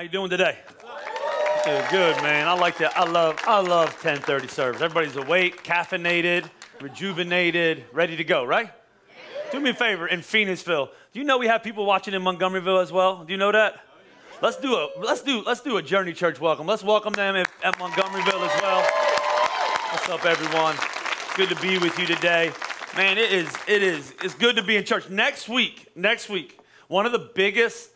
How you doing today? Good, man. I like that. I love, I love 10:30 service. Everybody's awake, caffeinated, rejuvenated, ready to go, right? Do me a favor in Phoenixville. Do you know we have people watching in Montgomeryville as well? Do you know that? Let's do a let's do let's do a Journey Church welcome. Let's welcome them at, at Montgomeryville as well. What's up, everyone? It's good to be with you today. Man, it is it is it's good to be in church. Next week, next week, one of the biggest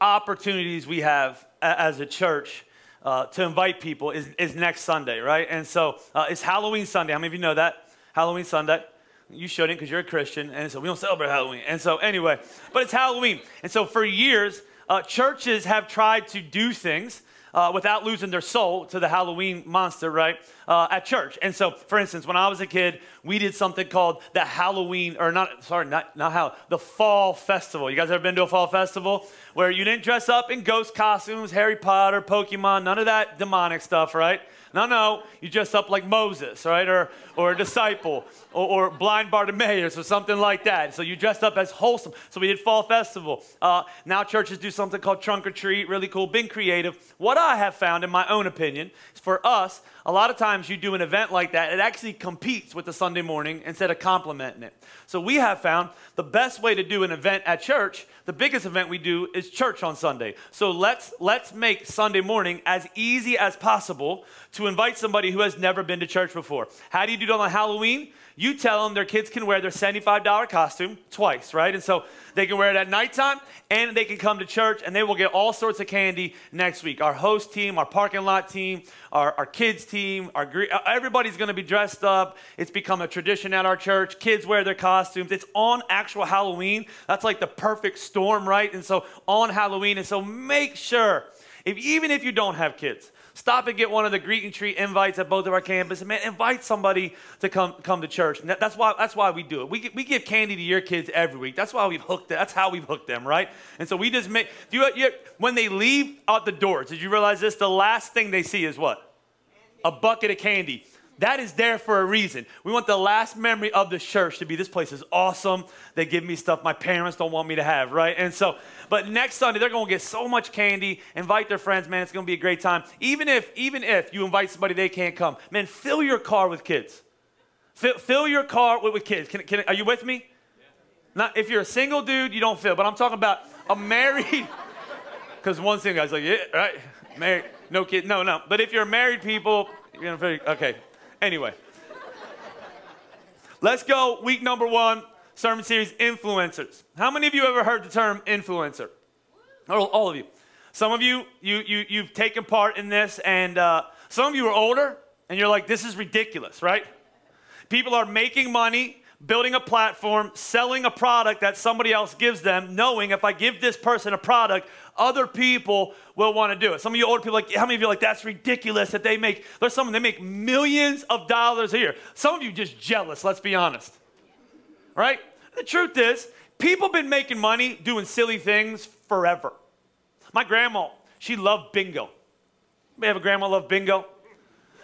opportunities we have as a church uh, to invite people is, is next Sunday, right? And so uh, it's Halloween Sunday. How many of you know that? Halloween Sunday. You shouldn't because you're a Christian, and so we don't celebrate Halloween. And so, anyway, but it's Halloween. And so, for years, uh, churches have tried to do things uh, without losing their soul to the Halloween monster, right? Uh, at church. And so, for instance, when I was a kid, we did something called the Halloween, or not, sorry, not, not how, the Fall Festival. You guys ever been to a Fall Festival? Where you didn't dress up in ghost costumes, Harry Potter, Pokemon, none of that demonic stuff, right? No, no, you dress up like Moses, right? Or, or a disciple, or, or blind Bartimaeus, or something like that. So you dressed up as wholesome. So we did Fall Festival. Uh, now churches do something called Trunk or Treat, really cool, being creative. What I have found, in my own opinion, is for us, a lot of times you do an event like that, it actually competes with the Sunday morning instead of complementing it. So we have found the best way to do an event at church, the biggest event we do is church on Sunday. So let's let's make Sunday morning as easy as possible to invite somebody who has never been to church before. How do you do it on Halloween? You tell them their kids can wear their $75 costume twice, right? And so they can wear it at nighttime and they can come to church and they will get all sorts of candy next week. Our host team, our parking lot team, our, our kids team, our uh, everybody's going to be dressed up. It's become a tradition at our church. Kids wear their costumes. It's on actual Halloween. That's like the perfect storm, right? And so on Halloween. And so make sure, if even if you don't have kids, Stop and get one of the greet and treat invites at both of our campuses. Man, invite somebody to come, come to church. And that's, why, that's why we do it. We, we give candy to your kids every week. That's why we've hooked them. That's how we've hooked them, right? And so we just make, do you, you, when they leave out the doors, did you realize this? The last thing they see is what? A bucket of candy. That is there for a reason. We want the last memory of the church to be this place is awesome. They give me stuff my parents don't want me to have, right? And so, but next Sunday they're going to get so much candy. Invite their friends, man. It's going to be a great time. Even if, even if you invite somebody they can't come, man, fill your car with kids. Fill, fill your car with, with kids. Can, can, are you with me? Not if you're a single dude, you don't fill. But I'm talking about a married. Because one single guy's like, yeah, right, married, no kid, no, no. But if you're married people, you're gonna okay. Anyway, let's go. Week number one, sermon series, influencers. How many of you ever heard the term influencer? All, all of you. Some of you, you, you, you've taken part in this, and uh, some of you are older, and you're like, this is ridiculous, right? People are making money, building a platform, selling a product that somebody else gives them, knowing if I give this person a product, other people will want to do it. Some of you older people, like, how many of you like, that's ridiculous that they make, there's some, they make millions of dollars a year. Some of you just jealous, let's be honest. Right? The truth is, people been making money doing silly things forever. My grandma, she loved bingo. May have a grandma love bingo?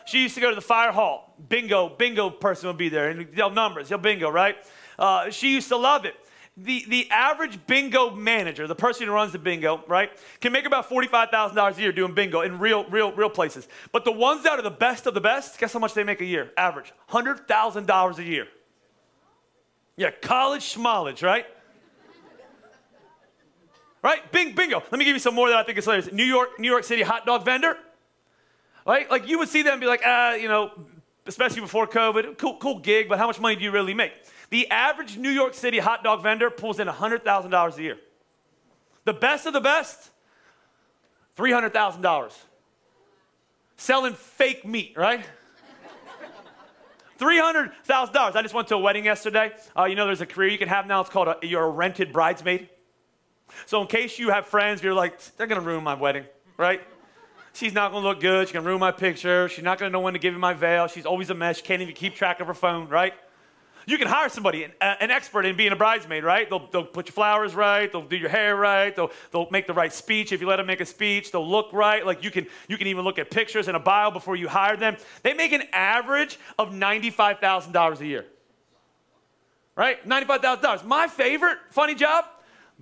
She used to go to the fire hall. Bingo, bingo person would be there and yell numbers, yell bingo, right? Uh, she used to love it. The, the average bingo manager, the person who runs the bingo, right, can make about $45,000 a year doing bingo in real, real, real places. But the ones that are the best of the best, guess how much they make a year? Average $100,000 a year. Yeah, college schmollage, right? right? Bing, bingo. Let me give you some more that I think is hilarious. New York, New York City hot dog vendor. Right? Like you would see them and be like, ah, you know, especially before COVID, cool, cool gig, but how much money do you really make? The average New York City hot dog vendor pulls in $100,000 a year. The best of the best, $300,000. Selling fake meat, right? $300,000. I just went to a wedding yesterday. Uh, you know, there's a career you can have now. It's called a, you're a rented bridesmaid. So, in case you have friends, you're like, they're going to ruin my wedding, right? She's not gonna look good. She's gonna ruin my picture. She's not gonna know when to give me my veil. She's always a mess. She can't even keep track of her phone, right? You can hire somebody, an, uh, an expert in being a bridesmaid, right? They'll, they'll put your flowers right. They'll do your hair right. They'll, they'll make the right speech if you let them make a speech. They'll look right. Like you can, you can even look at pictures and a bio before you hire them. They make an average of $95,000 a year, right? $95,000. My favorite funny job,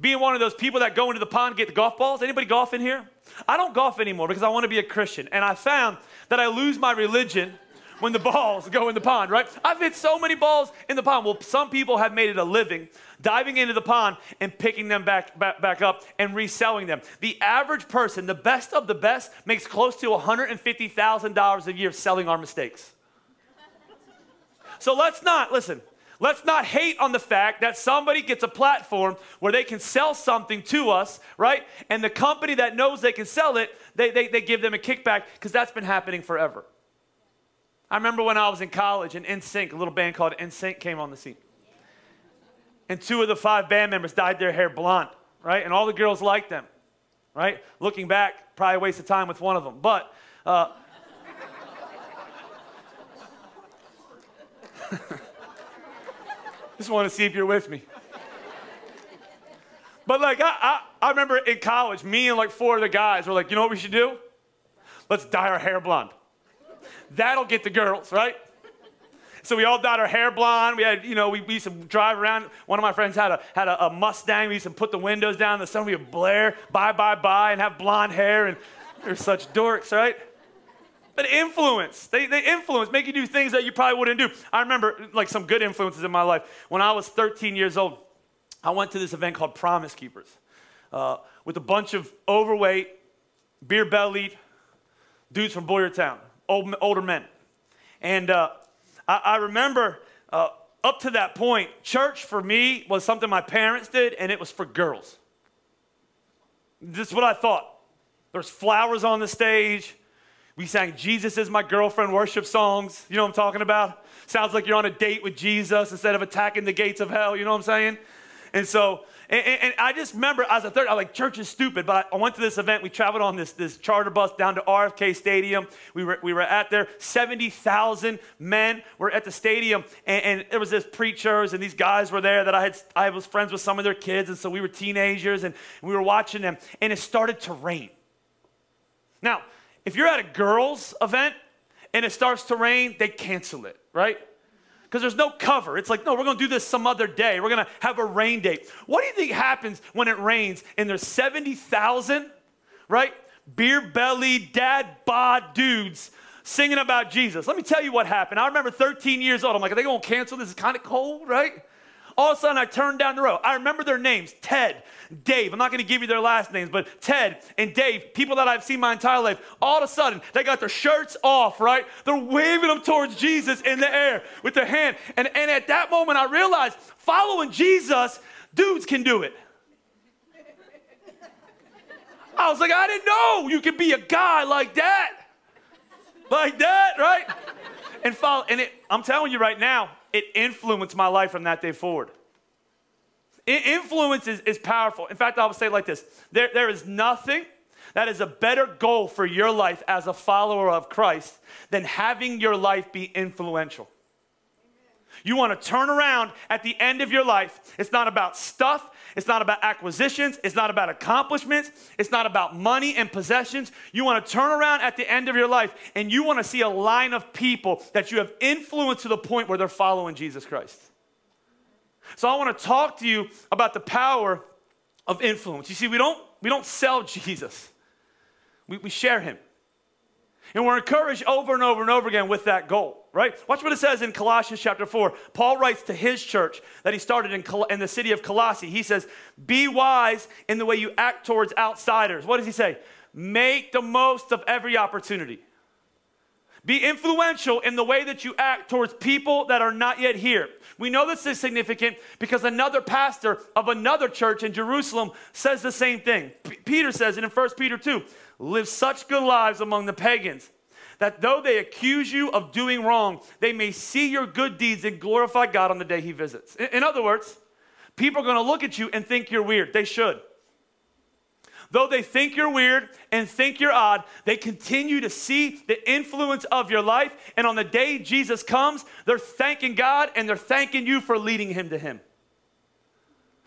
being one of those people that go into the pond get the golf balls. Anybody golf in here? I don't golf anymore because I want to be a Christian. And I found that I lose my religion when the balls go in the pond, right? I've hit so many balls in the pond. Well, some people have made it a living diving into the pond and picking them back, back, back up and reselling them. The average person, the best of the best, makes close to $150,000 a year selling our mistakes. So let's not, listen, let's not hate on the fact that somebody gets a platform where they can sell something to us, right? And the company that knows they can sell it, they, they, they give them a kickback because that's been happening forever. I remember when I was in college and NSYNC, a little band called NSYNC came on the scene. And two of the five band members dyed their hair blonde, right? And all the girls liked them, right? Looking back, probably a waste of time with one of them. But, uh, just want to see if you're with me. But like, I, I, I remember in college, me and like four of the guys were like, you know what we should do? Let's dye our hair blonde. That'll get the girls, right? So we all dyed our hair blonde. We had, you know, we, we used to drive around. One of my friends had a had a, a Mustang. We used to put the windows down in the sun. We would blare, bye, bye, bye, and have blonde hair. And they're such dorks, right? But influence, they, they influence, make you do things that you probably wouldn't do. I remember like some good influences in my life. When I was 13 years old, I went to this event called Promise Keepers uh, with a bunch of overweight, beer bellied dudes from Boyertown old, older men. And uh, I, I, remember uh, up to that point, church for me was something my parents did, and it was for girls. This is what I thought. There's flowers on the stage. We sang Jesus is my girlfriend worship songs. You know what I'm talking about? Sounds like you're on a date with Jesus instead of attacking the gates of hell. You know what I'm saying? And so and, and, and, I just remember as a third, I was like, church is stupid. But I, went to this event. We traveled on this, this charter bus down to RFK Stadium. We were, we were at there. 70,000 men were at the stadium. And, and there was this preachers and these guys were there that I had, I was friends with some of their kids. And so we were teenagers and we were watching them. And it started to rain. Now, if you're at a girls' event and it starts to rain, they cancel it, right? Because there's no cover. It's like, no, we're going to do this some other day. We're going to have a rain date. What do you think happens when it rains and there's 70,000, right? Beer belly, dad bod dudes singing about Jesus. Let me tell you what happened. I remember 13 years old. I'm like, are they going to cancel? This is kind of cold, right? All of a sudden, I turned down the road. I remember their names Ted, Dave. I'm not going to give you their last names, but Ted and Dave, people that I've seen my entire life, all of a sudden, they got their shirts off, right? They're waving them towards Jesus in the air with their hand. And, and at that moment, I realized following Jesus, dudes can do it. I was like, I didn't know you could be a guy like that. Like that, right? And follow, and it, I'm telling you right now, it influenced my life from that day forward. Influence is, is powerful. In fact, I would say like this there, there is nothing that is a better goal for your life as a follower of Christ than having your life be influential. You want to turn around at the end of your life. It's not about stuff. It's not about acquisitions. It's not about accomplishments. It's not about money and possessions. You want to turn around at the end of your life and you want to see a line of people that you have influenced to the point where they're following Jesus Christ. So I want to talk to you about the power of influence. You see, we don't, we don't sell Jesus, we, we share him. And we're encouraged over and over and over again with that goal, right? Watch what it says in Colossians chapter 4. Paul writes to his church that he started in, Col- in the city of Colossae. He says, Be wise in the way you act towards outsiders. What does he say? Make the most of every opportunity. Be influential in the way that you act towards people that are not yet here. We know this is significant because another pastor of another church in Jerusalem says the same thing. P- Peter says it in 1 Peter 2 live such good lives among the pagans that though they accuse you of doing wrong, they may see your good deeds and glorify God on the day he visits. In, in other words, people are going to look at you and think you're weird. They should. Though they think you're weird and think you're odd, they continue to see the influence of your life. And on the day Jesus comes, they're thanking God and they're thanking you for leading him to him.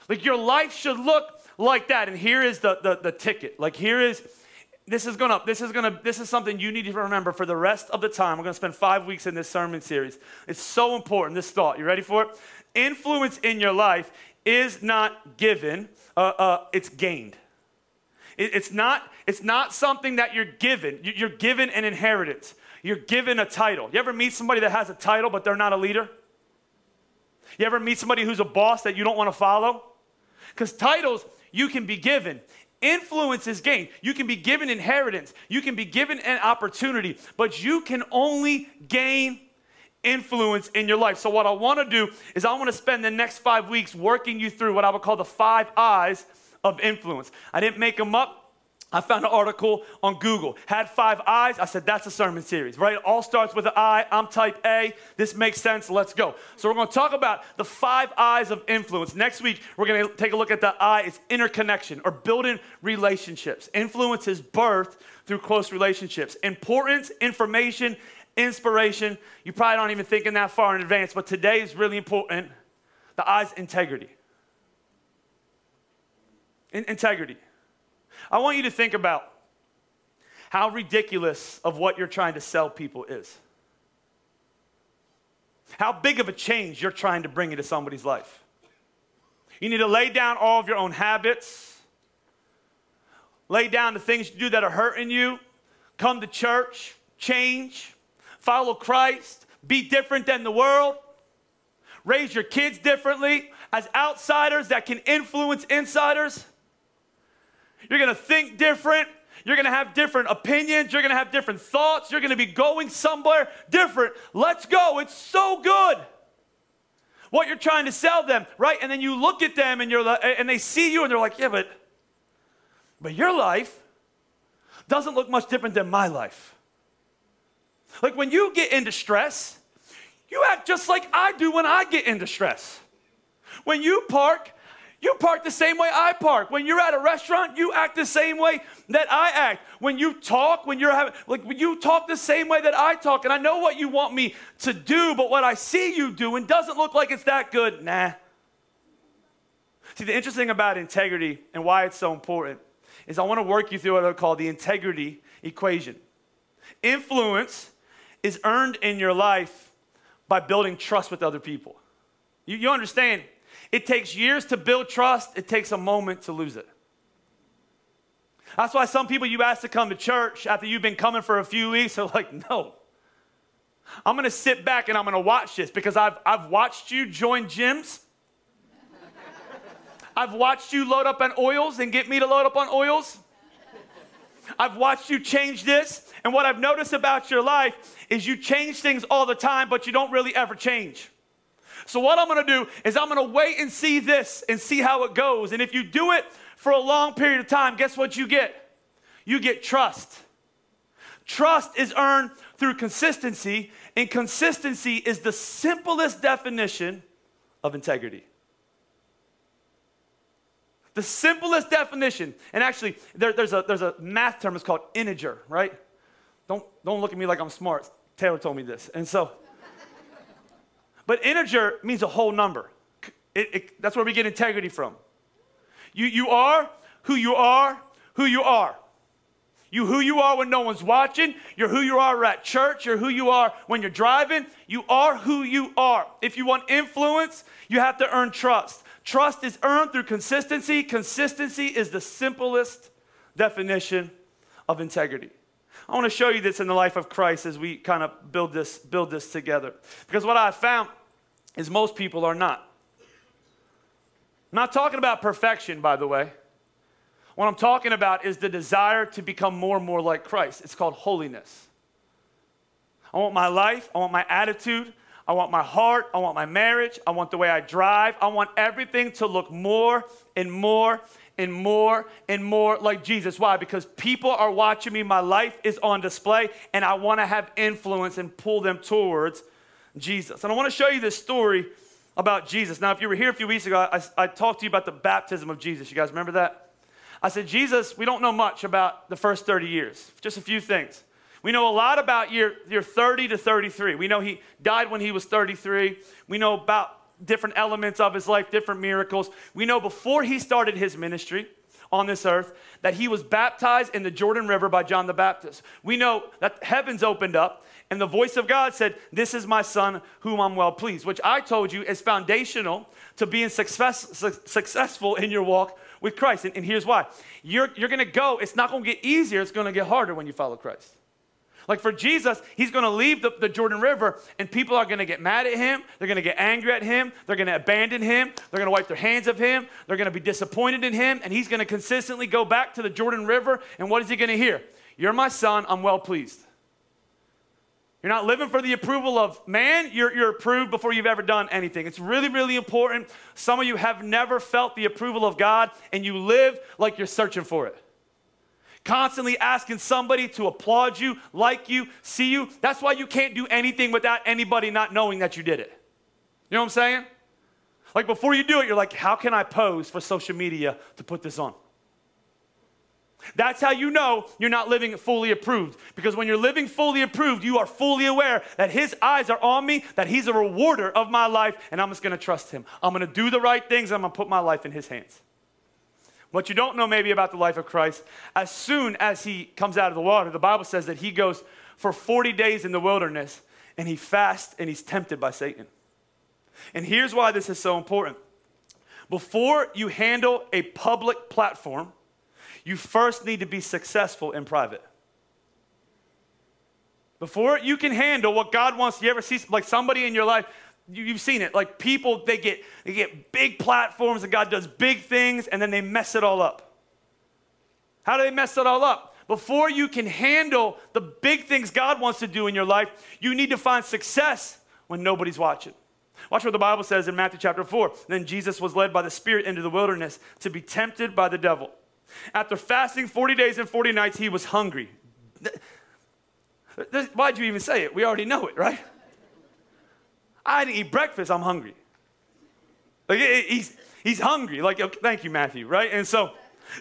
Like your life should look like that. And here is the, the, the ticket. Like here is this is gonna this is gonna this is something you need to remember for the rest of the time we're gonna spend five weeks in this sermon series it's so important this thought you ready for it influence in your life is not given uh, uh, it's gained it's not it's not something that you're given. You, you're given an inheritance. You're given a title. You ever meet somebody that has a title but they're not a leader? You ever meet somebody who's a boss that you don't want to follow? Because titles you can be given. Influence is gained. You can be given inheritance, you can be given an opportunity, but you can only gain influence in your life. So, what I want to do is, I want to spend the next five weeks working you through what I would call the five eyes of influence. I didn't make them up. I found an article on Google. Had five eyes. I said, that's a sermon series, right? It all starts with an I. I'm type A. This makes sense. Let's go. So, we're going to talk about the five eyes of influence. Next week, we're going to take a look at the I. It's interconnection or building relationships. Influence is birth through close relationships. Importance, information, inspiration. You probably don't even think in that far in advance, but today is really important. The I's integrity. In- integrity. I want you to think about how ridiculous of what you're trying to sell people is. How big of a change you're trying to bring into somebody's life. You need to lay down all of your own habits, lay down the things you do that are hurting you, come to church, change, follow Christ, be different than the world, raise your kids differently as outsiders that can influence insiders. You're going to think different. You're going to have different opinions. You're going to have different thoughts. You're going to be going somewhere different. Let's go. It's so good. What you're trying to sell them, right? And then you look at them and you're and they see you and they're like, "Yeah, but but your life doesn't look much different than my life." Like when you get into stress, you act just like I do when I get into stress. When you park, you park the same way I park. When you're at a restaurant, you act the same way that I act. When you talk, when you're having, like, you talk the same way that I talk. And I know what you want me to do, but what I see you doing doesn't look like it's that good. Nah. See, the interesting about integrity and why it's so important is I want to work you through what I call the integrity equation. Influence is earned in your life by building trust with other people. You, you understand? It takes years to build trust, it takes a moment to lose it. That's why some people you ask to come to church after you've been coming for a few weeks are like, no. I'm gonna sit back and I'm gonna watch this because I've, I've watched you join gyms. I've watched you load up on oils and get me to load up on oils. I've watched you change this. And what I've noticed about your life is you change things all the time, but you don't really ever change. So, what I'm gonna do is I'm gonna wait and see this and see how it goes. And if you do it for a long period of time, guess what you get? You get trust. Trust is earned through consistency, and consistency is the simplest definition of integrity. The simplest definition, and actually, there, there's, a, there's a math term, it's called integer, right? Don't, don't look at me like I'm smart. Taylor told me this. And so, but integer means a whole number. It, it, that's where we get integrity from. You, you are who you are, who you are. You who you are when no one's watching. You're who you are at church. You're who you are when you're driving. You are who you are. If you want influence, you have to earn trust. Trust is earned through consistency. Consistency is the simplest definition of integrity. I want to show you this in the life of Christ as we kind of build this, build this together. Because what I found is most people are not. I'm not talking about perfection, by the way. What I'm talking about is the desire to become more and more like Christ. It's called holiness. I want my life, I want my attitude, I want my heart, I want my marriage, I want the way I drive, I want everything to look more and more and more and more like Jesus. Why? Because people are watching me, my life is on display, and I want to have influence and pull them towards Jesus. And I want to show you this story about Jesus. Now, if you were here a few weeks ago, I, I talked to you about the baptism of Jesus. You guys remember that? I said, Jesus, we don't know much about the first 30 years, just a few things. We know a lot about year, year 30 to 33. We know he died when he was 33. We know about different elements of his life, different miracles. We know before he started his ministry on this earth that he was baptized in the Jordan River by John the Baptist. We know that heavens opened up and the voice of God said, This is my son whom I'm well pleased, which I told you is foundational to being success, su- successful in your walk with Christ. And, and here's why you're, you're gonna go, it's not gonna get easier, it's gonna get harder when you follow Christ. Like for Jesus, he's going to leave the, the, Jordan River and people are going to get mad at him. They're going to get angry at him. They're going to abandon him. They're going to wipe their hands of him. They're going to be disappointed in him. And he's going to consistently go back to the Jordan River. And what is he going to hear? You're my son. I'm well pleased. You're not living for the approval of man. You're, you're approved before you've ever done anything. It's really, really important. Some of you have never felt the approval of God and you live like you're searching for it constantly asking somebody to applaud you, like you, see you. That's why you can't do anything without anybody not knowing that you did it. You know what I'm saying? Like before you do it, you're like, how can I pose for social media to put this on? That's how you know you're not living fully approved. Because when you're living fully approved, you are fully aware that His eyes are on me, that He's a rewarder of my life, and I'm just gonna trust Him. I'm gonna do the right things, I'm gonna put my life in His hands. What you don't know maybe about the life of Christ, as soon as he comes out of the water, the Bible says that he goes for 40 days in the wilderness and he fasts and he's tempted by Satan. And here's why this is so important. Before you handle a public platform, you first need to be successful in private. Before you can handle what God wants, you ever see like somebody in your life You've seen it. Like people, they get, they get big platforms and God does big things and then they mess it all up. How do they mess it all up? Before you can handle the big things God wants to do in your life, you need to find success when nobody's watching. Watch what the Bible says in Matthew chapter 4. Then Jesus was led by the Spirit into the wilderness to be tempted by the devil. After fasting 40 days and 40 nights, he was hungry. Why'd you even say it? We already know it, right? I didn't eat breakfast. I'm hungry. Like he's he's hungry. Like thank you, Matthew. Right? And so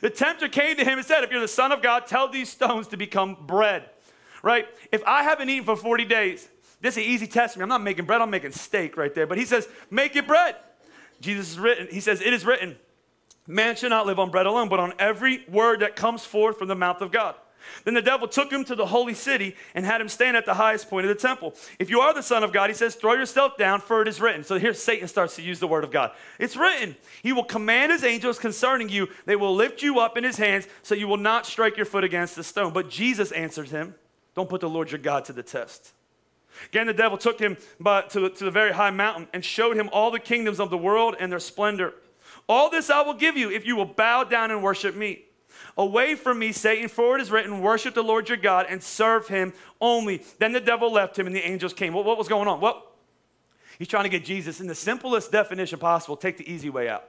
the tempter came to him and said, "If you're the Son of God, tell these stones to become bread." Right? If I haven't eaten for 40 days, this is an easy test for me. I'm not making bread. I'm making steak right there. But he says, "Make it bread." Jesus is written. He says, "It is written." Man shall not live on bread alone, but on every word that comes forth from the mouth of God. Then the devil took him to the holy city and had him stand at the highest point of the temple. If you are the Son of God, he says, throw yourself down, for it is written. So here Satan starts to use the word of God. It's written. He will command his angels concerning you. They will lift you up in his hands so you will not strike your foot against the stone. But Jesus answered him, Don't put the Lord your God to the test. Again, the devil took him to, to the very high mountain and showed him all the kingdoms of the world and their splendor. All this I will give you if you will bow down and worship me. Away from me, Satan, for it is written, Worship the Lord your God and serve him only. Then the devil left him and the angels came. What, what was going on? Well, he's trying to get Jesus in the simplest definition possible take the easy way out.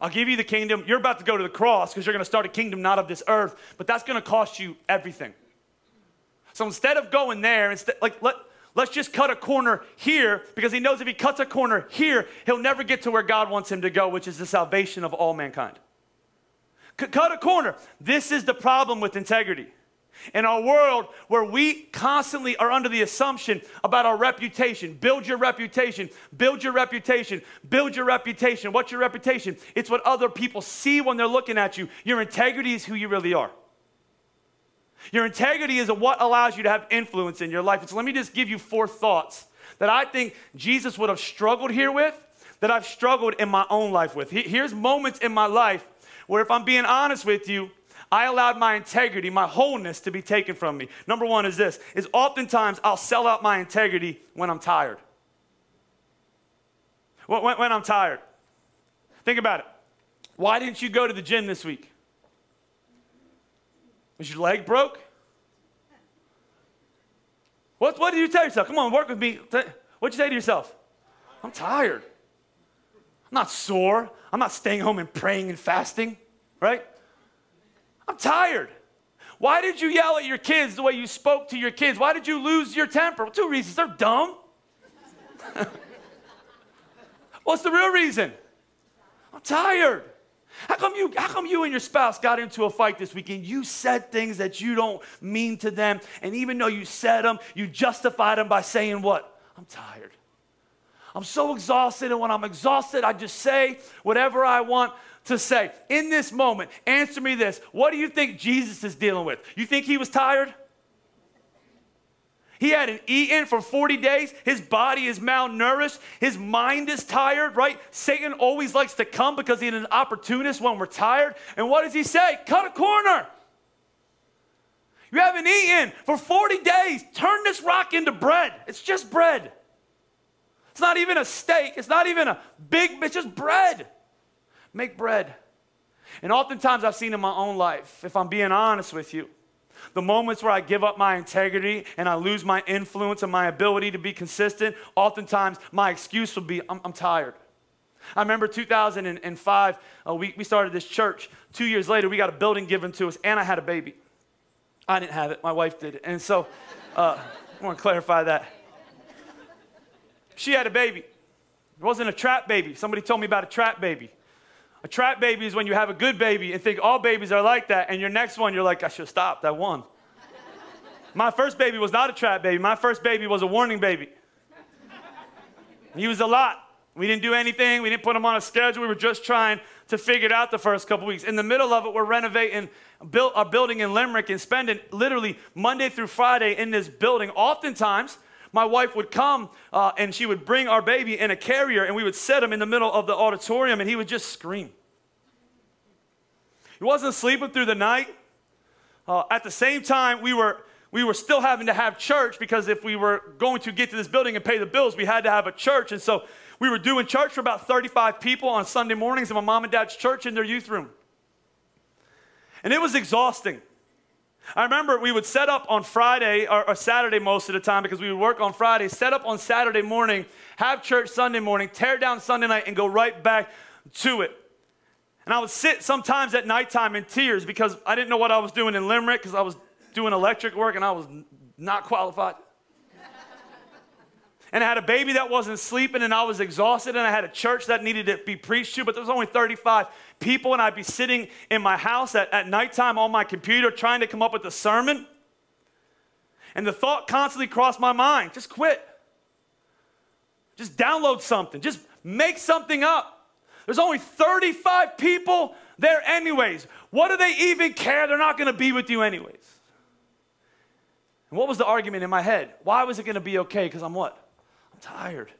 I'll give you the kingdom. You're about to go to the cross because you're going to start a kingdom not of this earth, but that's going to cost you everything. So instead of going there, instead, like let, let's just cut a corner here because he knows if he cuts a corner here, he'll never get to where God wants him to go, which is the salvation of all mankind cut a corner. This is the problem with integrity. In our world where we constantly are under the assumption about our reputation, build your reputation, build your reputation, build your reputation. What's your reputation? It's what other people see when they're looking at you. Your integrity is who you really are. Your integrity is what allows you to have influence in your life. So let me just give you four thoughts that I think Jesus would have struggled here with, that I've struggled in my own life with. Here's moments in my life where if I'm being honest with you, I allowed my integrity, my wholeness to be taken from me. Number one is this, is oftentimes I'll sell out my integrity when I'm tired. When, when, when I'm tired. Think about it. Why didn't you go to the gym this week? Was your leg broke? What, what did you tell yourself? Come on, work with me. What'd you say to yourself? I'm tired. I'm not sore. I'm not staying home and praying and fasting, right? I'm tired. Why did you yell at your kids the way you spoke to your kids? Why did you lose your temper? Well, two reasons. They're dumb. What's the real reason? I'm tired. How come you how come you and your spouse got into a fight this weekend? You said things that you don't mean to them, and even though you said them, you justified them by saying what? I'm tired. I'm so exhausted, and when I'm exhausted, I just say whatever I want to say. In this moment, answer me this. What do you think Jesus is dealing with? You think he was tired? He hadn't eaten for 40 days. His body is malnourished. His mind is tired, right? Satan always likes to come because he's an opportunist when we're tired. And what does he say? Cut a corner. You haven't eaten for 40 days. Turn this rock into bread. It's just bread. It's not even a steak. It's not even a big, it's just bread. Make bread. And oftentimes I've seen in my own life, if I'm being honest with you, the moments where I give up my integrity and I lose my influence and my ability to be consistent, oftentimes my excuse will be, I'm, I'm tired. I remember 2005, uh, we, we started this church. Two years later, we got a building given to us, and I had a baby. I didn't have it, my wife did it. And so uh, I want to clarify that. She had a baby. It wasn't a trap baby. Somebody told me about a trap baby. A trap baby is when you have a good baby and think all babies are like that, and your next one, you're like, I should have stopped. Won. My first baby was not a trap baby. My first baby was a warning baby. He was a lot. We didn't do anything. We didn't put him on a schedule. We were just trying to figure it out the first couple weeks. In the middle of it, we're renovating a building in Limerick and spending literally Monday through Friday in this building. Oftentimes, my wife would come uh, and she would bring our baby in a carrier and we would set him in the middle of the auditorium and he would just scream. He wasn't sleeping through the night. Uh, at the same time, we were, we were still having to have church because if we were going to get to this building and pay the bills, we had to have a church. And so we were doing church for about 35 people on Sunday mornings in my mom and dad's church in their youth room. And it was exhausting. I remember we would set up on Friday or, or, Saturday most of the time because we would work on Friday, set up on Saturday morning, have church Sunday morning, tear down Sunday night, and go right back to it. And I would sit sometimes at nighttime in tears because I didn't know what I was doing in Limerick because I was doing electric work and I was not qualified and I had a baby that wasn't sleeping and I was exhausted and I had a church that needed to be preached to, but there was only 35 people and I'd be sitting in my house at, at nighttime on my computer trying to come up with a sermon. And the thought constantly crossed my mind just quit. Just download something. Just make something up. There's only 35 people there, anyways. What do they even care? They're not going to be with you, anyways. And what was the argument in my head? Why was it going to be okay? Because I'm what? Tired.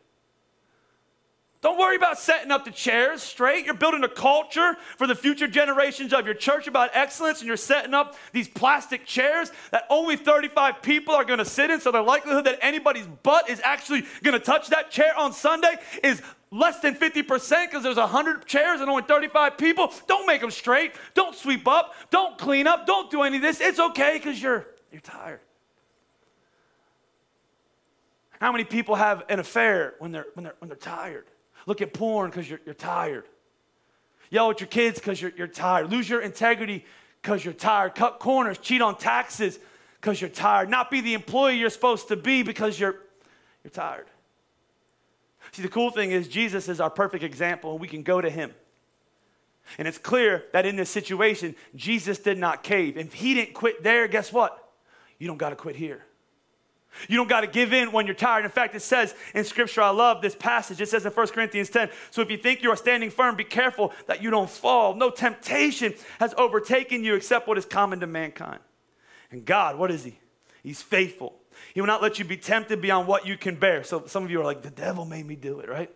Don't worry about setting up the chairs straight. You're building a culture for the future generations of your church about excellence, and you're setting up these plastic chairs that only 35 people are going to sit in. So the likelihood that anybody's butt is actually going to touch that chair on Sunday is less than 50% because there's 100 chairs and only 35 people. Don't make them straight. Don't sweep up. Don't clean up. Don't do any of this. It's okay because you're, you're tired. How many people have an affair when they're, when they're, when they're tired? Look at porn because you're, you're tired. Yell at your kids because you're, you're tired. Lose your integrity because you're tired. Cut corners, cheat on taxes because you're tired. Not be the employee you're supposed to be because you're, you're tired. See, the cool thing is, Jesus is our perfect example, and we can go to him. And it's clear that in this situation, Jesus did not cave. If he didn't quit there, guess what? You don't got to quit here. You don't got to give in when you're tired. In fact, it says in scripture, I love this passage. It says in 1 Corinthians 10 So if you think you are standing firm, be careful that you don't fall. No temptation has overtaken you except what is common to mankind. And God, what is He? He's faithful. He will not let you be tempted beyond what you can bear. So some of you are like, the devil made me do it, right?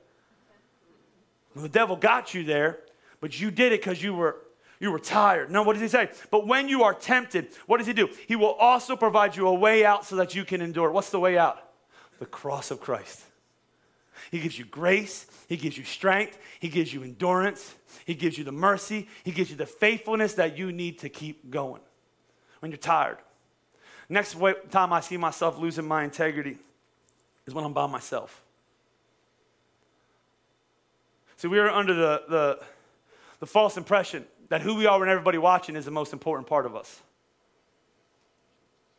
Well, the devil got you there, but you did it because you were you were tired. No, what does he say? But when you are tempted, what does he do? He will also provide you a way out so that you can endure. What's the way out? The cross of Christ. He gives you grace, He gives you strength, He gives you endurance, He gives you the mercy, He gives you the faithfulness that you need to keep going when you're tired. Next time I see myself losing my integrity is when I'm by myself. See, we are under the, the, the false impression that who we are when everybody watching is the most important part of us.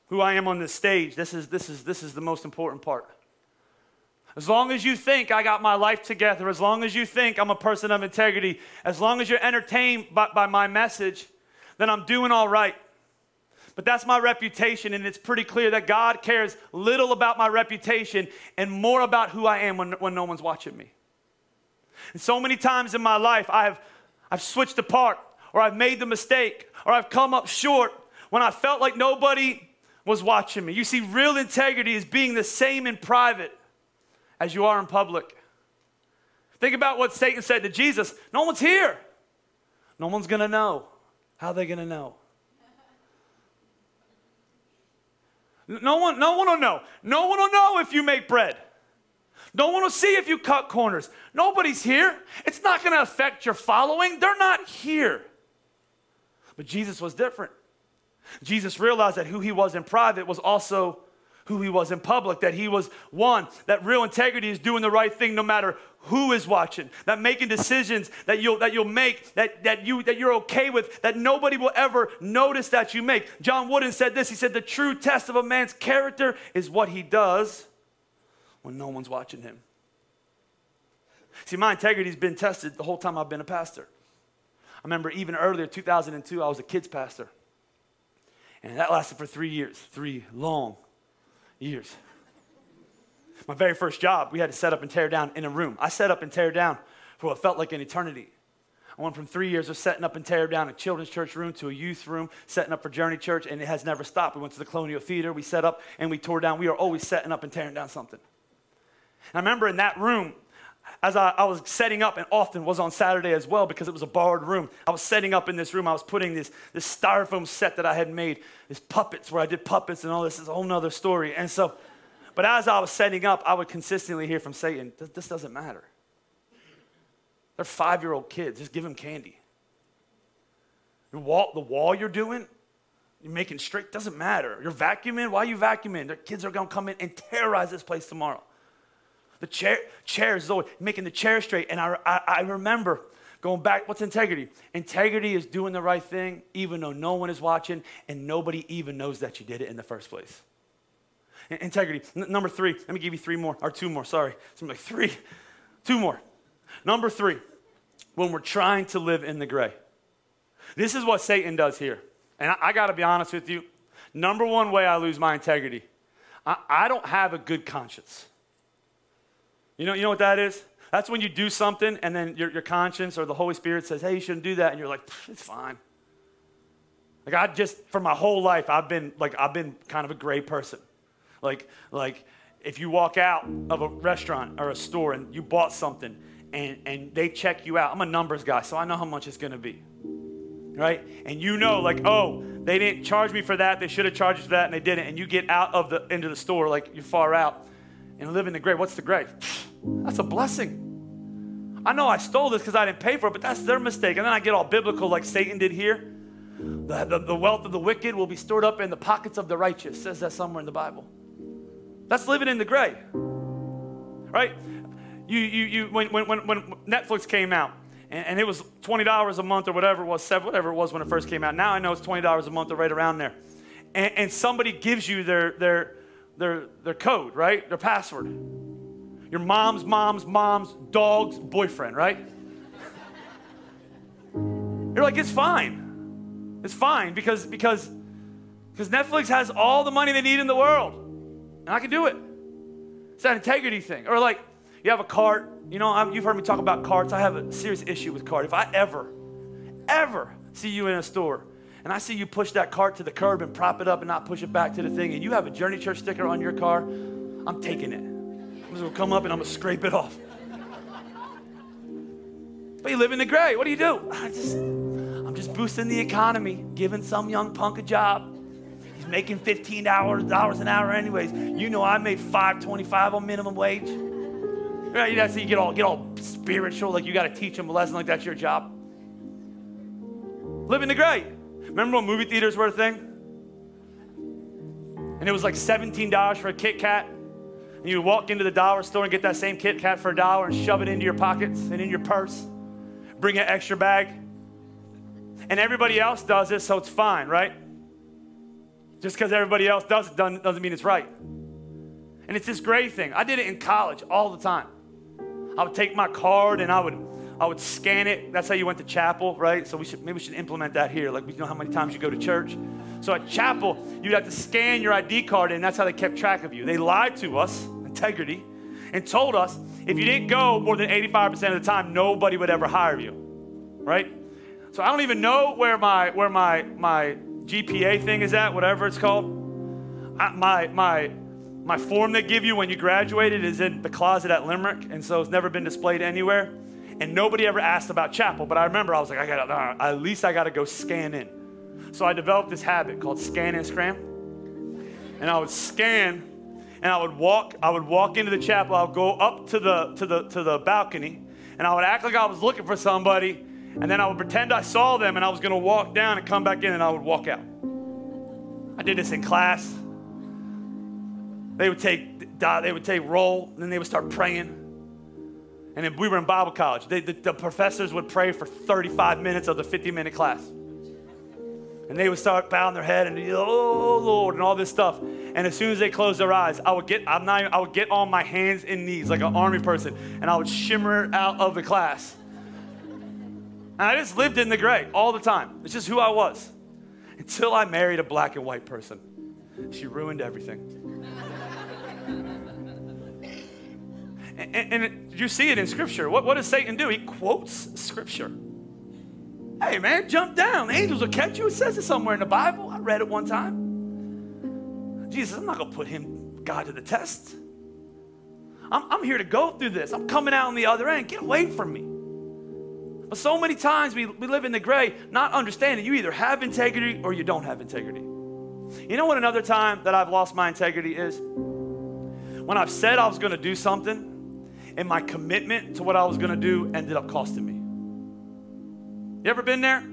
Who I am on this stage, this is, this is, this is the most important part. As long as you think I got my life together, as long as you think I'm a person of integrity, as long as you're entertained by, by my message, then I'm doing all right. But that's my reputation, and it's pretty clear that God cares little about my reputation and more about who I am when, when no one's watching me. And so many times in my life, I have I've switched apart, or I've made the mistake, or I've come up short when I felt like nobody was watching me. You see, real integrity is being the same in private as you are in public. Think about what Satan said to Jesus No one's here. No one's going to know. How are they going to know? No one, no one will know. No one will know if you make bread. No one will see if you cut corners. Nobody's here. It's not going to affect your following. They're not here. But Jesus was different. Jesus realized that who he was in private was also who he was in public, that he was one, that real integrity is doing the right thing no matter who is watching, that making decisions that you'll, that you'll make, that, that, you, that you're okay with, that nobody will ever notice that you make. John Wooden said this he said, The true test of a man's character is what he does when no one's watching him. See, my integrity has been tested the whole time I've been a pastor. I remember even earlier, 2002, I was a kids pastor. And that lasted for three years, three long years. My very first job, we had to set up and tear down in a room. I set up and tear down for what felt like an eternity. I went from three years of setting up and tearing down a children's church room to a youth room, setting up for Journey Church, and it has never stopped. We went to the Colonial Theater, we set up and we tore down. We are always setting up and tearing down something. And I remember in that room, as I, I, was setting up, and often was on Saturday as well because it was a borrowed room. I was setting up in this room. I was putting this, this styrofoam set that I had made, this puppets where I did puppets and all this is a whole nother story. And so, but as I was setting up, I would consistently hear from Satan, this, doesn't matter. They're five year old kids, just give them candy. The wall, the wall you're doing, you're making straight, doesn't matter. You're vacuuming, why are you vacuuming? Their kids are gonna come in and terrorize this place tomorrow. The chair, chairs, always making the chair straight. And I, I, I remember going back, what's integrity? Integrity is doing the right thing even though no one is watching and nobody even knows that you did it in the first place. Integrity. N- number three, let me give you three more, or two more, sorry. So like three, two more. Number three, when we're trying to live in the gray. This is what Satan does here. And I, I got to be honest with you. Number one way I lose my integrity, I, I don't have a good conscience. You know, you know what that is? That's when you do something and then your, your conscience or the Holy Spirit says, hey, you shouldn't do that. And you're like, it's fine. Like I just, for my whole life, I've been like, I've been kind of a gray person. Like, like if you walk out of a restaurant or a store and you bought something and, and they check you out, I'm a numbers guy, so I know how much it's gonna be. Right? And you know, like, oh, they didn't charge me for that, they should have charged for that, and they didn't. And you get out of the into the store, like you're far out and live in the grave. What's the grave? That's a blessing. I know I stole this because I didn't pay for it, but that's their mistake. And then I get all biblical like Satan did here. The, the, the, wealth of the wicked will be stored up in the pockets of the righteous, says that somewhere in the Bible. That's living in the gray. Right? You, you, you, when, when, when Netflix came out, and, and it was $20 a month or whatever it was, whatever it was when it first came out. Now I know it's $20 a month or right around there. And, and somebody gives you their, their, their, their code, right? Their password. Your mom's mom's mom's dog's boyfriend, right? You're like, it's fine. It's fine because because because Netflix has all the money they need in the world. And I can do it. It's that integrity thing. Or like, you have a cart. You know, I'm, you've heard me talk about carts. I have a serious issue with cart. If I ever, ever see you in a store and I see you push that cart to the curb and prop it up and not push it back to the thing, and you have a Journey Church sticker on your car, I'm taking it. I'm just gonna come up and I'm gonna scrape it off. But you live in the gray. What do you do? I just, I'm just boosting the economy, giving some young punk a job. He's making $15 an hour anyways. You know I made 5.25 on minimum wage. Right? That's so you get all get all spiritual, like you got to teach them a lesson like that's your job. Living the gray. Remember when movie theaters were a thing? And it was like $17 for a Kit Kat. And you would walk into the dollar store and get that same Kit Kat for a dollar and shove it into your pockets and in your purse. Bring an extra bag. And everybody else does it, so it's fine, right? Just because everybody else does it doesn't mean it's right. And it's this great thing. I did it in college all the time. I would take my card and I would I would scan it. That's how you went to chapel, right? So we should maybe we should implement that here. Like we know how many times you go to church. So at chapel, you'd have to scan your ID card, and that's how they kept track of you. They lied to us, integrity, and told us if you didn't go more than 85% of the time, nobody would ever hire you. Right? So I don't even know where my where my my GPA thing is at, whatever it's called. I, my my my form they give you when you graduated is in the closet at Limerick, and so it's never been displayed anywhere. And nobody ever asked about chapel, but I remember I was like, I got uh, at least I got to go scan in. So I developed this habit called scan and scram, and I would scan, and I would walk. I would walk into the chapel. I would go up to the to the to the balcony, and I would act like I was looking for somebody, and then I would pretend I saw them, and I was going to walk down and come back in, and I would walk out. I did this in class. They would take they would take roll, and then they would start praying. And we were in Bible college. They, the, the professors would pray for 35 minutes of the 50 minute class. And they would start bowing their head and oh Lord and all this stuff. And as soon as they closed their eyes, I would get I'm not even, I would get on my hands and knees like an army person, and I would shimmer out of the class. And I just lived in the gray all the time. It's just who I was. Until I married a black and white person. She ruined everything. And, and you see it in Scripture. What, what does Satan do? He quotes Scripture. Hey, man, jump down. The angels will catch you. It says it somewhere in the Bible. I read it one time. Jesus, I'm not going to put him, God, to the test. I'm, I'm here to go through this. I'm coming out on the other end. Get away from me. But so many times we, we live in the gray, not understanding you either have integrity or you don't have integrity. You know what another time that I've lost my integrity is? When I've said I was going to do something and my commitment to what I was going to do ended up costing me. You ever been there?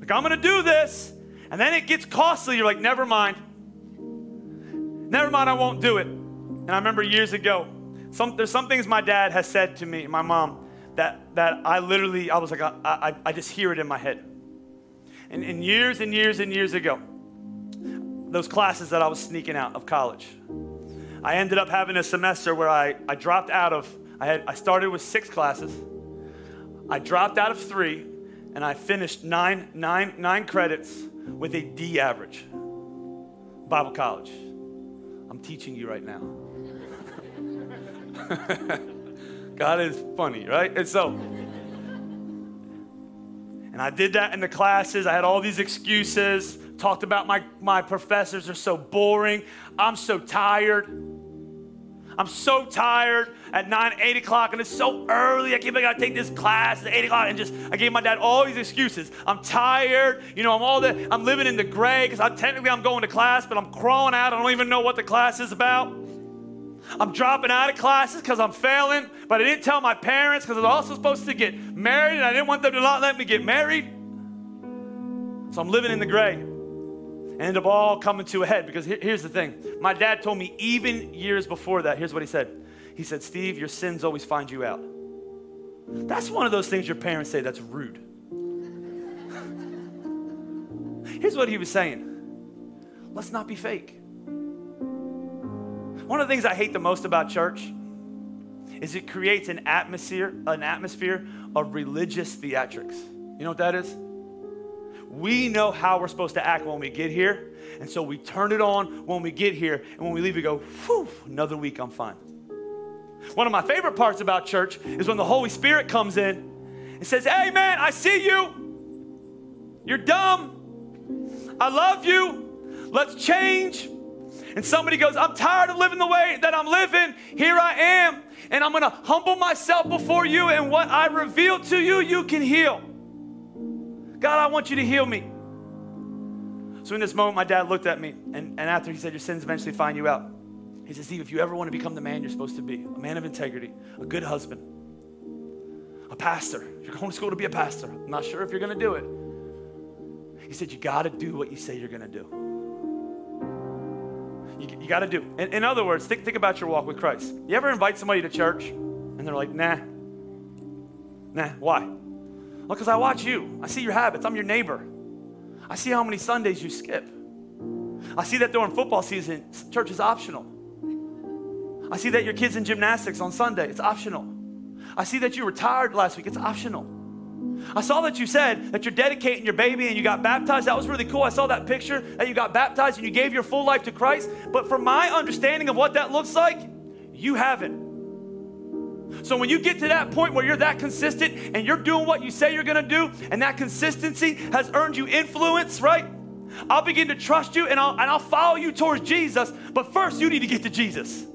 Like, I'm going to do this, and then it gets costly. You're like, never mind. Never mind, I won't do it. And I remember years ago, some, there's some things my dad has said to me, my mom, that, that I literally, I was like, I, I, I just hear it in my head. And, and years and years and years ago, those classes that I was sneaking out of college, I ended up having a semester where I, I dropped out of, I, had, I started with six classes. I dropped out of three, and I finished nine, nine, nine credits with a D average. Bible college. I'm teaching you right now. God is funny, right? And so, and I did that in the classes. I had all these excuses, talked about my, my professors are so boring. I'm so tired. I'm so tired at 9, 8 o'clock, and it's so early. I keep I gotta take this class at 8 o'clock, and just I gave my dad all these excuses. I'm tired, you know, I'm all the I'm living in the gray because I technically I'm going to class, but I'm crawling out. I don't even know what the class is about. I'm dropping out of classes because I'm failing, but I didn't tell my parents because I was also supposed to get married, and I didn't want them to not let me get married. So I'm living in the gray end up all coming to a head because here's the thing. My dad told me even years before that, here's what he said. He said, Steve, your sins always find you out. That's one of those things your parents say that's rude. here's what he was saying let's not be fake. One of the things I hate the most about church is it creates an atmosphere, an atmosphere of religious theatrics. You know what that is? We know how we're supposed to act when we get here. And so we turn it on when we get here. And when we leave, we go, whew, another week, I'm fine. One of my favorite parts about church is when the Holy Spirit comes in and says, Hey, man, I see you. You're dumb. I love you. Let's change. And somebody goes, I'm tired of living the way that I'm living. Here I am. And I'm going to humble myself before you. And what I reveal to you, you can heal. God, I want you to heal me. So in this moment, my dad looked at me, and, and after he said, Your sins eventually find you out, he said, Steve, if you ever want to become the man you're supposed to be, a man of integrity, a good husband, a pastor, if you're going to school to be a pastor, I'm not sure if you're going to do it. He said, You got to do what you say you're going to do. You, you got to do. In, in other words, think, think about your walk with Christ. You ever invite somebody to church and they're like, Nah, nah, why? Well, because I watch you. I see your habits. I'm your neighbor. I see how many Sundays you skip. I see that during football season, church is optional. I see that your kid's in gymnastics on Sunday. It's optional. I see that you retired last week. It's optional. I saw that you said that you're dedicating your baby and you got baptized. That was really cool. I saw that picture that you got baptized and you gave your full life to Christ. But from my understanding of what that looks like, you haven't. So when you get to that point where you're that consistent and you're doing what you say you're gonna do, and that consistency has earned you influence, right? I'll begin to trust you and I'll, and I'll follow you towards Jesus. But first, you need to get to Jesus.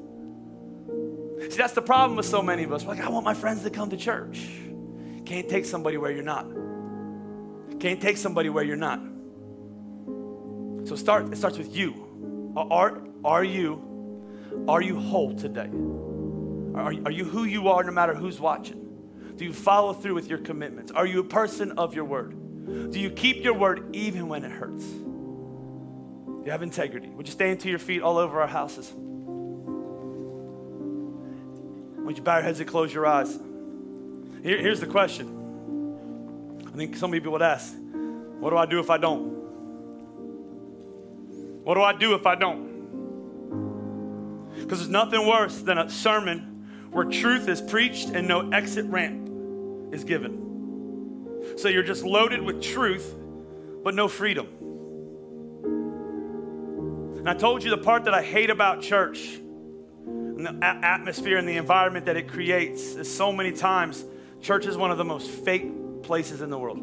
See, that's the problem with so many of us. We're like, I want my friends to come to church. Can't take somebody where you're not. Can't take somebody where you're not. So start. It starts with you. Are, are you are you whole today? Are, are you who you are no matter who's watching? Do you follow through with your commitments? Are you a person of your word? Do you keep your word even when it hurts? Do you have integrity? Would you stand to your feet all over our houses? Would you bow your heads and close your eyes? Here, here's the question. I think some people would ask, what do I do if I don't? What do I do if I don't? Because there's nothing worse than a sermon where truth is preached and no exit ramp is given. So you're just loaded with truth, but no freedom. And I told you the part that I hate about church and the atmosphere and the environment that it creates is so many times church is one of the most fake places in the world.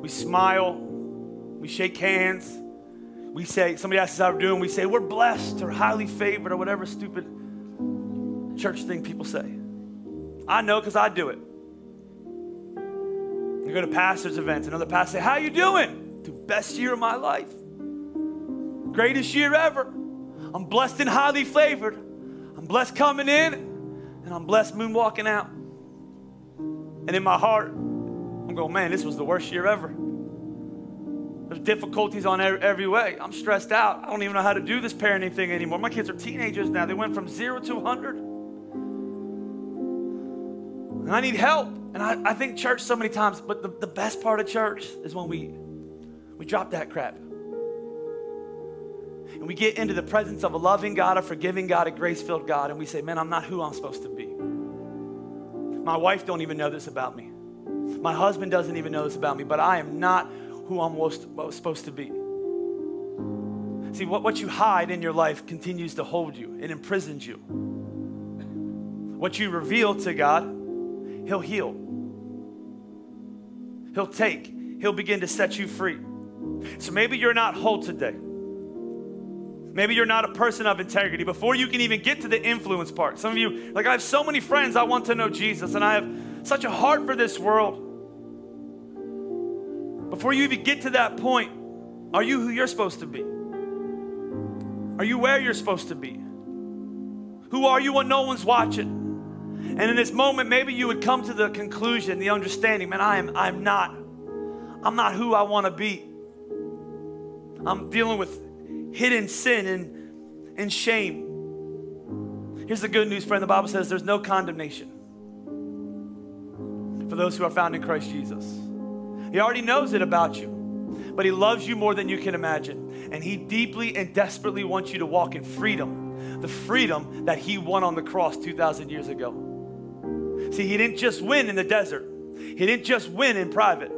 We smile, we shake hands, we say, somebody asks us how we're doing, we say, we're blessed or highly favored or whatever stupid church thing people say. I know because I do it. You go to pastors' events, another pastor say, How you doing? The best year of my life. Greatest year ever. I'm blessed and highly favored. I'm blessed coming in, and I'm blessed moonwalking out. And in my heart, I'm going, man, this was the worst year ever. There's difficulties on every way. I'm stressed out. I don't even know how to do this parenting thing anymore. My kids are teenagers now. They went from zero to 100. And I need help. And I, I think church so many times, but the, the best part of church is when we, we drop that crap and we get into the presence of a loving God, a forgiving God, a grace-filled God, and we say, man, I'm not who I'm supposed to be. My wife don't even know this about me. My husband doesn't even know this about me, but I am not who I'm supposed to be. See, what, what you hide in your life continues to hold you, it imprisons you. What you reveal to God, He'll heal, He'll take, He'll begin to set you free. So maybe you're not whole today. Maybe you're not a person of integrity. Before you can even get to the influence part, some of you, like, I have so many friends, I want to know Jesus, and I have such a heart for this world. Before you even get to that point, are you who you're supposed to be? Are you where you're supposed to be? Who are you when no one's watching? And in this moment, maybe you would come to the conclusion, the understanding, man, I am I'm not. I'm not who I want to be. I'm dealing with hidden sin and, and shame. Here's the good news, friend. The Bible says there's no condemnation for those who are found in Christ Jesus. He already knows it about you, but He loves you more than you can imagine. And He deeply and desperately wants you to walk in freedom, the freedom that He won on the cross 2,000 years ago. See, He didn't just win in the desert, He didn't just win in private.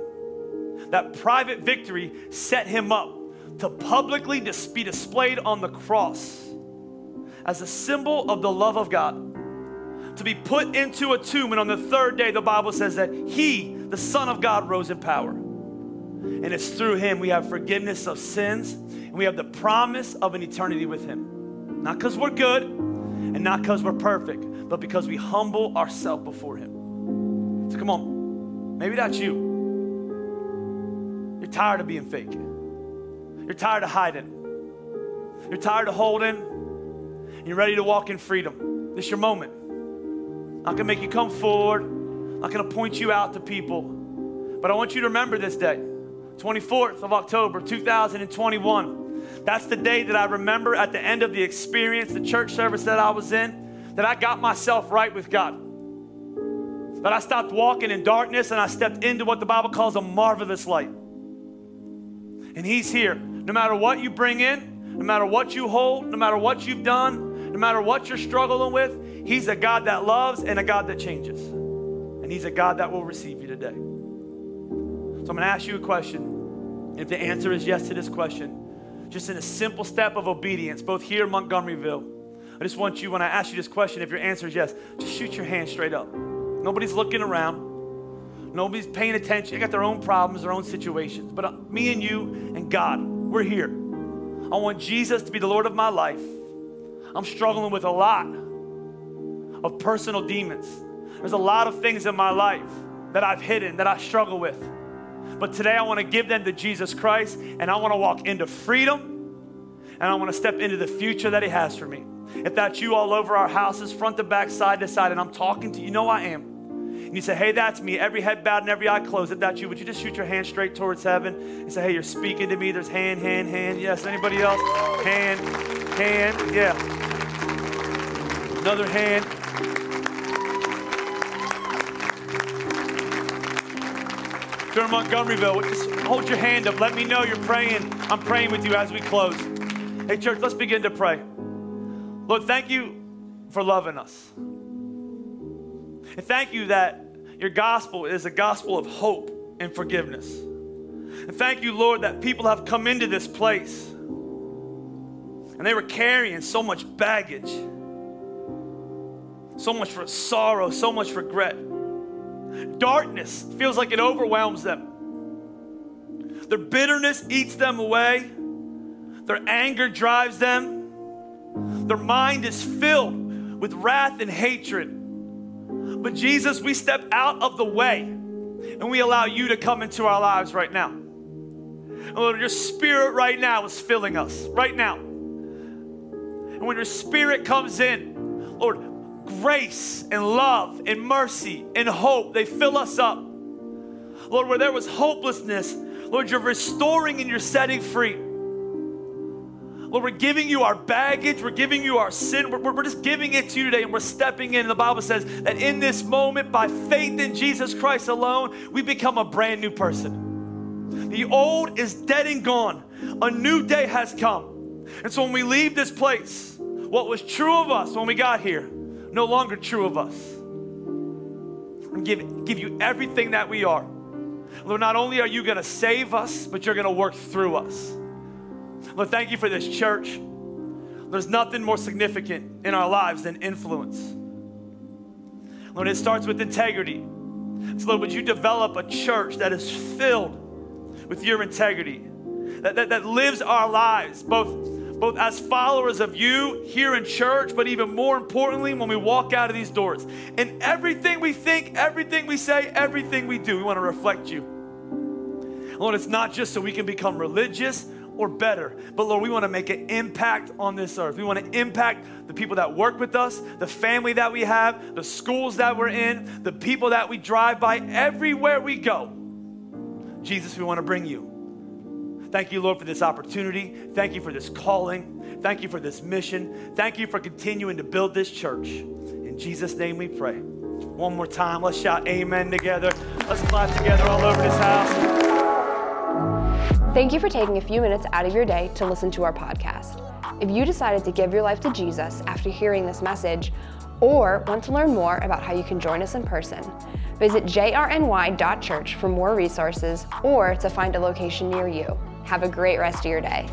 That private victory set Him up to publicly be displayed on the cross as a symbol of the love of God, to be put into a tomb. And on the third day, the Bible says that He, the Son of God, rose in power. And it's through Him we have forgiveness of sins and we have the promise of an eternity with Him. Not because we're good and not because we're perfect, but because we humble ourselves before Him. So come on, maybe that's you. You're tired of being fake. You're tired of hiding. You're tired of holding. You're ready to walk in freedom. This is your moment. Not gonna make you come forward. Not gonna point you out to people. But I want you to remember this day, 24th of October, 2021. That's the day that I remember at the end of the experience, the church service that I was in, that I got myself right with God. That I stopped walking in darkness and I stepped into what the Bible calls a marvelous light. And He's here no matter what you bring in, no matter what you hold, no matter what you've done, no matter what you're struggling with, He's a God that loves and a God that changes. And He's a God that will receive you today. So I'm going to ask you a question. If the answer is yes to this question, just in a simple step of obedience, both here in Montgomeryville, I just want you, when I ask you this question, if your answer is yes, just shoot your hand straight up. Nobody's looking around. Nobody's paying attention. They got their own problems, their own situations. But uh, me and you and God, we're here. I want Jesus to be the Lord of my life. I'm struggling with a lot of personal demons. There's a lot of things in my life that I've hidden, that I struggle with. But today I want to give them to Jesus Christ and I want to walk into freedom and I want to step into the future that He has for me. If that's you all over our houses, front to back, side to side, and I'm talking to you, you know I am. And you say, hey, that's me. Every head bowed and every eye closed. If that's you, would you just shoot your hand straight towards heaven and say, hey, you're speaking to me? There's hand, hand, hand. Yes. Anybody else? Hand, hand. Yeah. Another hand. If you're in Montgomeryville, just hold your hand up. Let me know you're praying. I'm praying with you as we close. Hey, church, let's begin to pray. Lord, thank you for loving us. And thank you that your gospel is a gospel of hope and forgiveness. And thank you, Lord, that people have come into this place and they were carrying so much baggage, so much for sorrow, so much regret. Darkness feels like it overwhelms them. Their bitterness eats them away. Their anger drives them. Their mind is filled with wrath and hatred. But Jesus, we step out of the way and we allow you to come into our lives right now. And Lord, your spirit right now is filling us, right now. And when your spirit comes in, Lord, grace and love and mercy and hope, they fill us up. Lord, where there was hopelessness, Lord, you're restoring and you're setting free. Lord, we're giving you our baggage. We're giving you our sin. We're, we're, just giving it to you today and we're stepping in. And the Bible says that in this moment, by faith in Jesus Christ alone, we become a brand new person. The old is dead and gone. A new day has come. And so when we leave this place, what was true of us when we got here, no longer true of us. And give, give you everything that we are. Lord, not only are you going to save us, but you're going to work through us. Lord, thank you for this church. There's nothing more significant in our lives than influence. Lord, it starts with integrity. So, Lord, would you develop a church that is filled with your integrity, that, that, that lives our lives, both, both as followers of you here in church, but even more importantly, when we walk out of these doors. In everything we think, everything we say, everything we do, we want to reflect you. Lord, it's not just so we can become religious or better. But Lord, we want to make an impact on this earth. We want to impact the people that work with us, the family that we have, the schools that we're in, the people that we drive by, everywhere we go. Jesus, we want to bring you. Thank you, Lord, for this opportunity. Thank you for this calling. Thank you for this mission. Thank you for continuing to build this church. In Jesus' name we pray. One more time, let's shout amen together. Let's clap together all over this house. Thank you for taking a few minutes out of your day to listen to our podcast. If you decided to give your life to Jesus after hearing this message, or want to learn more about how you can join us in person, visit jrny.church for more resources or to find a location near you. Have a great rest of your day.